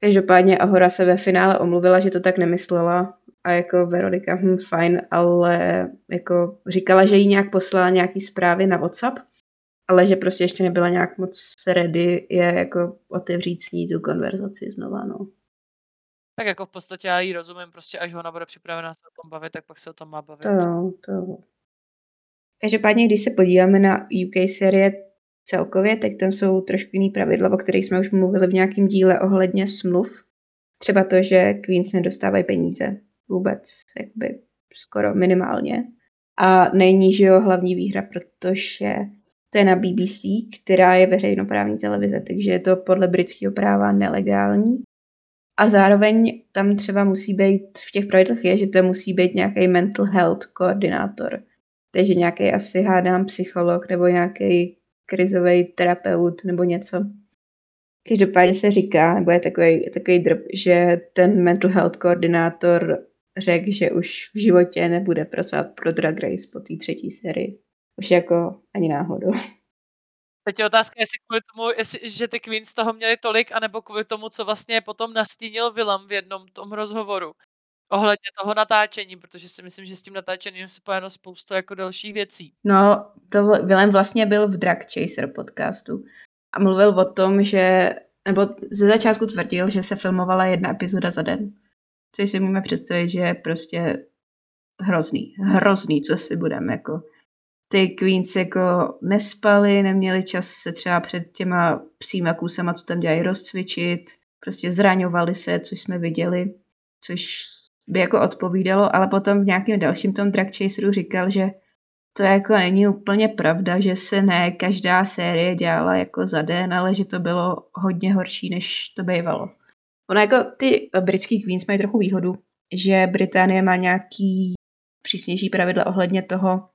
Každopádně Ahora se ve finále omluvila, že to tak nemyslela a jako Veronika, hm, fajn, ale jako říkala, že jí nějak poslala nějaký zprávy na WhatsApp, ale že prostě ještě nebyla nějak moc ready je jako otevřít s ní tu konverzaci znova, no. Tak jako v podstatě já jí rozumím, prostě až ona bude připravená se o tom bavit, tak pak se o tom má bavit. To jo, to jo. Každopádně, když se podíváme na UK série celkově, tak tam jsou trošku jiný pravidla, o kterých jsme už mluvili v nějakém díle ohledně smluv. Třeba to, že Queens nedostávají peníze. Vůbec, jakby skoro minimálně. A není, že jo, hlavní výhra, protože to je na BBC, která je veřejnoprávní televize, takže je to podle britského práva nelegální. A zároveň tam třeba musí být, v těch pravidlech je, že to musí být nějaký mental health koordinátor. Takže nějaký asi hádám psycholog nebo nějaký krizový terapeut nebo něco. Každopádně se říká, nebo je takový, takový drb, že ten mental health koordinátor řekl, že už v životě nebude pracovat pro Drag Race po té třetí sérii. Už jako ani náhodou. Teď je otázka, jestli kvůli tomu, jestli, že ty Queens toho měli tolik, anebo kvůli tomu, co vlastně potom nastínil Willem v jednom tom rozhovoru ohledně toho natáčení, protože si myslím, že s tím natáčením je spojeno spoustu jako dalších věcí. No, to Willem vlastně byl v Drag Chaser podcastu a mluvil o tom, že, nebo ze začátku tvrdil, že se filmovala jedna epizoda za den. Což si můžeme představit, že je prostě hrozný. Hrozný, co si budeme jako ty Queens jako nespali, neměli čas se třeba před těma psíma kusama, co tam dělají, rozcvičit, prostě zraňovali se, což jsme viděli, což by jako odpovídalo, ale potom v nějakém dalším tom Drag Chaseru říkal, že to jako není úplně pravda, že se ne každá série dělala jako za den, ale že to bylo hodně horší, než to bývalo. Ono jako ty britský Queens mají trochu výhodu, že Británie má nějaký přísnější pravidla ohledně toho,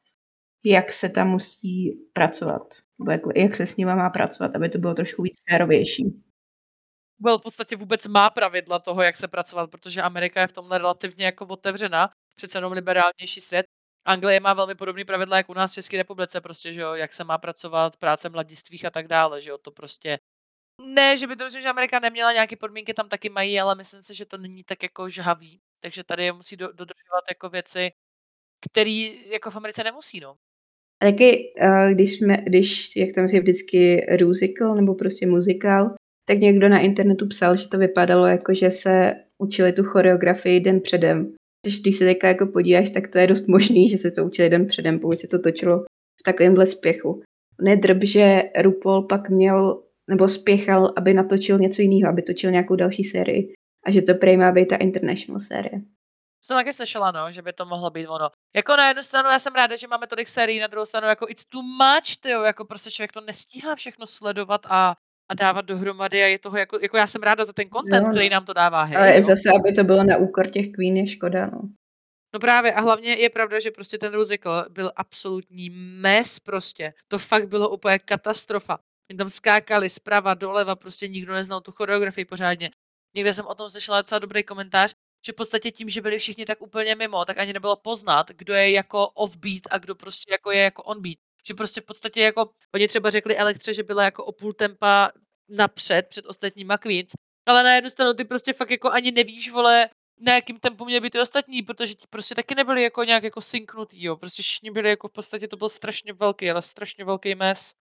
jak se tam musí pracovat. Nebo jak, jak se s nima má pracovat, aby to bylo trošku víc férovější. Well, v podstatě vůbec má pravidla toho, jak se pracovat, protože Amerika je v tomhle relativně jako otevřená, přece jenom liberálnější svět. Anglie má velmi podobné pravidla, jak u nás v České republice, prostě, že jo, jak se má pracovat, práce mladistvých a tak dále, že jo, to prostě ne, že by to myslím, že Amerika neměla nějaké podmínky, tam taky mají, ale myslím si, že to není tak jako žhavý. Takže tady musí do, dodržovat jako věci, které jako v Americe nemusí, no. A taky, uh, když, jsme, když, jak tam je vždycky musical nebo prostě muzikál, tak někdo na internetu psal, že to vypadalo jako, že se učili tu choreografii den předem. Když, když se teďka jako podíváš, tak to je dost možný, že se to učili den předem, pokud se to točilo v takovémhle spěchu. Nedrb, že RuPaul pak měl, nebo spěchal, aby natočil něco jiného, aby točil nějakou další sérii. A že to prej má být ta international série. To jsem taky slyšela, no, že by to mohlo být ono. Jako na jednu stranu já jsem ráda, že máme tolik sérií, na druhou stranu jako it's too much, tyjo, jako prostě člověk to nestíhá všechno sledovat a, a dávat dohromady a je toho jako, jako já jsem ráda za ten content, no, který nám to dává, hej, Ale jo. zase, aby to bylo na úkor těch Queen, je škoda, no. No právě a hlavně je pravda, že prostě ten musical byl absolutní mes prostě. To fakt bylo úplně katastrofa. Oni tam skákali zprava, doleva, prostě nikdo neznal tu choreografii pořádně. Někde jsem o tom slyšela docela dobrý komentář, že v podstatě tím, že byli všichni tak úplně mimo, tak ani nebylo poznat, kdo je jako offbeat a kdo prostě jako je jako onbeat. Že prostě v podstatě jako, oni třeba řekli Elektře, že byla jako o půl tempa napřed před ostatníma Queens, ale na jednu stranu ty prostě fakt jako ani nevíš, vole, na jakým tempu měly být ty ostatní, protože ti prostě taky nebyli jako nějak jako synknutý, jo. Prostě všichni byli jako v podstatě, to byl strašně velký, ale strašně velký mes.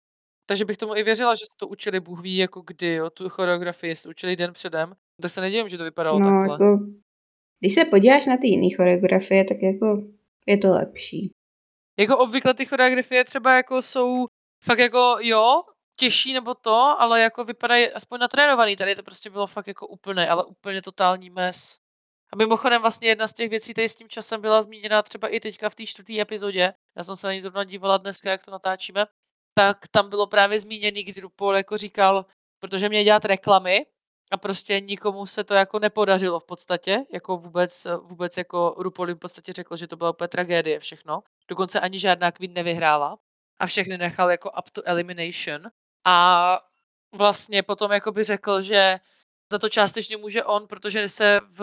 Takže bych tomu i věřila, že se to učili, Bůh ví, jako kdy, jo, tu choreografii se učili den předem. Tak se nedivím, že to vypadalo no, takhle. Jako, když se podíváš na ty jiné choreografie, tak jako je to lepší. Jako obvykle ty choreografie třeba jako jsou fakt jako jo, těžší nebo to, ale jako vypadají aspoň natrénovaný. Tady to prostě bylo fakt jako úplné, ale úplně totální mes. A mimochodem vlastně jedna z těch věcí tady s tím časem byla zmíněna třeba i teďka v té čtvrté epizodě. Já jsem se na ní zrovna dívala dneska, jak to natáčíme. Tak tam bylo právě zmíněný, kdy RuPaul jako říkal, protože mě dělat reklamy A prostě nikomu se to jako nepodařilo v podstatě, jako vůbec vůbec jako RuPaul jim v podstatě řekl, že to byla úplně tragédie všechno. Dokonce ani žádná queen nevyhrála a všechny nechal jako up to elimination. A vlastně potom jakoby řekl, že za to částečně může on, protože se v,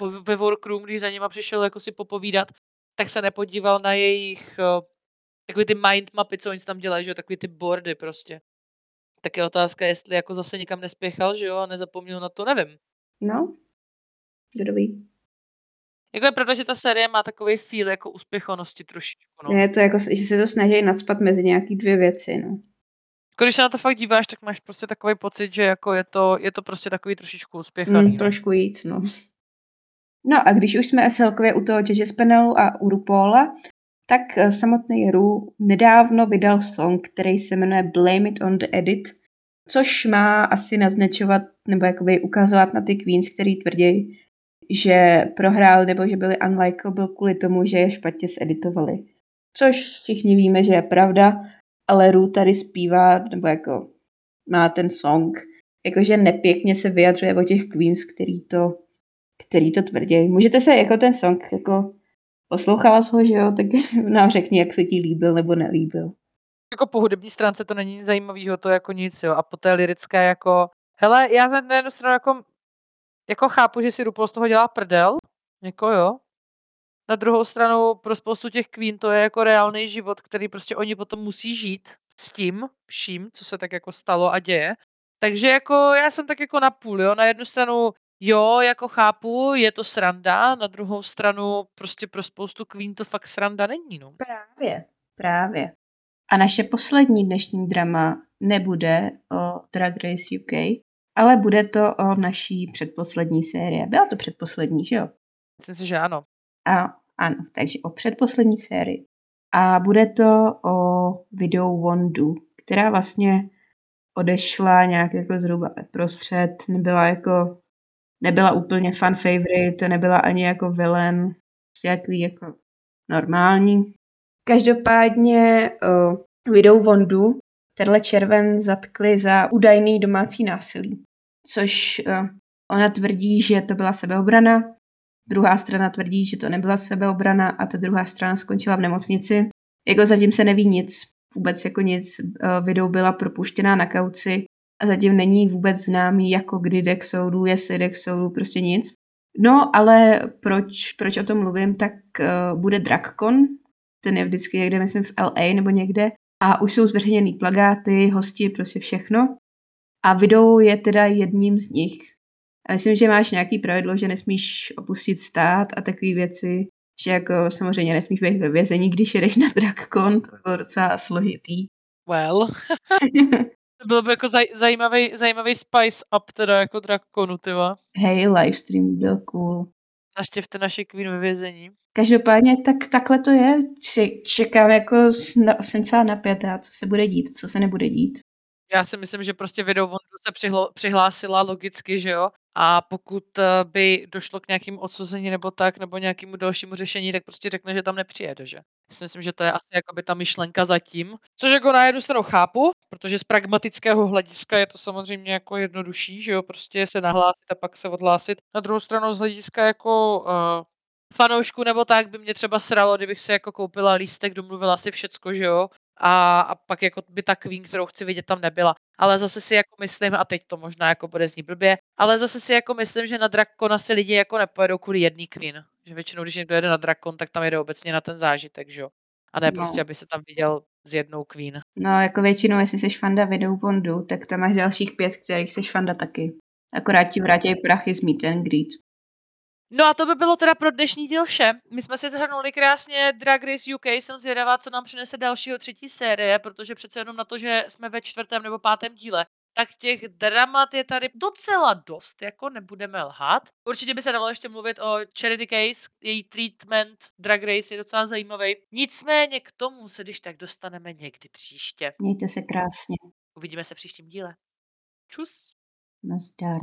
v, ve workroom, když za nima přišel jako si popovídat, tak se nepodíval na jejich takový ty mind mapy, co oni tam dělají, že jo, takový ty boardy prostě. Tak je otázka, jestli jako zase někam nespěchal, že jo, a nezapomněl na to, nevím. No, kdo ví. Jako je pravda, že ta série má takový feel jako úspěchonosti trošičku, no. Je to jako, že se to snaží nadspat mezi nějaký dvě věci, no. Jako když se na to fakt díváš, tak máš prostě takový pocit, že jako je to, je to prostě takový trošičku úspěchaný. Mm, trošku víc, no. No a když už jsme celkově u toho Judges panelu a u RuPaula, tak eh, samotný Ru nedávno vydal song, který se jmenuje Blame It on the Edit, což má asi naznačovat nebo jakoby ukazovat na ty queens, který tvrdí, že prohrál nebo že byli unlikable kvůli tomu, že je špatně zeditovali. Což všichni víme, že je pravda, ale Ru tady zpívá, nebo jako má ten song, jakože nepěkně se vyjadřuje o těch queens, který to, který to tvrdí. Můžete se jako ten song jako Poslouchala jsi ho, že jo? Tak nám řekni, jak se ti líbil nebo nelíbil. Jako po hudební stránce to není zajímavého, to jako nic, jo. A po té lirické jako... Hele, já na jednu stranu jako, jako chápu, že si RuPaul z toho dělá prdel, jako jo. Na druhou stranu pro spoustu těch queen to je jako reálný život, který prostě oni potom musí žít s tím vším, co se tak jako stalo a děje. Takže jako já jsem tak jako na půl, jo. Na jednu stranu Jo, jako chápu, je to sranda, na druhou stranu prostě pro spoustu Queen to fakt sranda není, no. Právě, právě. A naše poslední dnešní drama nebude o Drag Race UK, ale bude to o naší předposlední série. Byla to předposlední, že jo? Myslím si, že ano. A ano, takže o předposlední sérii. A bude to o videu Wondu, která vlastně odešla nějak jako zhruba prostřed, nebyla jako nebyla úplně fan favorite, nebyla ani jako villain, jaký jako normální. Každopádně uh, Widow Vondu tenhle červen zatkli za údajný domácí násilí, což uh, ona tvrdí, že to byla sebeobrana, druhá strana tvrdí, že to nebyla sebeobrana a ta druhá strana skončila v nemocnici. Jako zatím se neví nic, vůbec jako nic. Uh, Widow byla propuštěná na kauci a zatím není vůbec známý, jako kdy jde k soudu, jestli jde k soudu, prostě nic. No, ale proč, proč o tom mluvím, tak uh, bude DragCon, ten je vždycky někde, myslím, v LA nebo někde, a už jsou zveřejněný plagáty, hosti, prostě všechno. A video je teda jedním z nich. A myslím, že máš nějaký pravidlo, že nesmíš opustit stát a takové věci, že jako samozřejmě nesmíš být ve vězení, když jedeš na DragCon, to bylo docela složitý. Well. To bylo by jako zaj, zajímavý, zajímavý spice up teda jako Drakonu, tyva. Hej, livestream byl cool. Naštěvte naše Queen ve vězení. Každopádně tak, takhle to je. Čekám jako, jsem celá napětá, co se bude dít, co se nebude dít. Já si myslím, že prostě video se přihlo, přihlásila logicky, že jo? A pokud eh, by došlo k nějakým odsuzení nebo tak, nebo nějakému dalšímu řešení, tak prostě řekne, že tam nepřijede, že? Já si myslím, že to je asi jakoby ta myšlenka zatím. Což jako na jednu stranu chápu, protože z pragmatického hlediska je to samozřejmě jako jednodušší, že jo, prostě se nahlásit a pak se odhlásit. Na druhou stranu z hlediska jako uh, fanoušku nebo tak by mě třeba sralo, kdybych si jako koupila lístek, domluvila si všecko, že jo, a, a pak jako by ta Queen, kterou chci vidět, tam nebyla. Ale zase si jako myslím, a teď to možná jako bude znít blbě, ale zase si jako myslím, že na Drakona si lidi jako nepojedou kvůli jedný Queen. Že většinou, když někdo jede na Drakon, tak tam jede obecně na ten zážitek, že jo. A ne no. prostě, aby se tam viděl s jednou Queen. No, jako většinou, jestli jsi fanda videu Bondu, tak tam máš dalších pět, kterých jsi fanda taky. Akorát ti vrátí prachy z Meet and Greet. No a to by bylo teda pro dnešní díl vše. My jsme si zhrnuli krásně Drag Race UK, jsem zvědavá, co nám přinese dalšího třetí série, protože přece jenom na to, že jsme ve čtvrtém nebo pátém díle, tak těch dramat je tady docela dost, jako nebudeme lhat. Určitě by se dalo ještě mluvit o Charity Case, její treatment Drag Race je docela zajímavý. Nicméně k tomu se když tak dostaneme někdy příště. Mějte se krásně. Uvidíme se v příštím díle. Čus. Nazdar.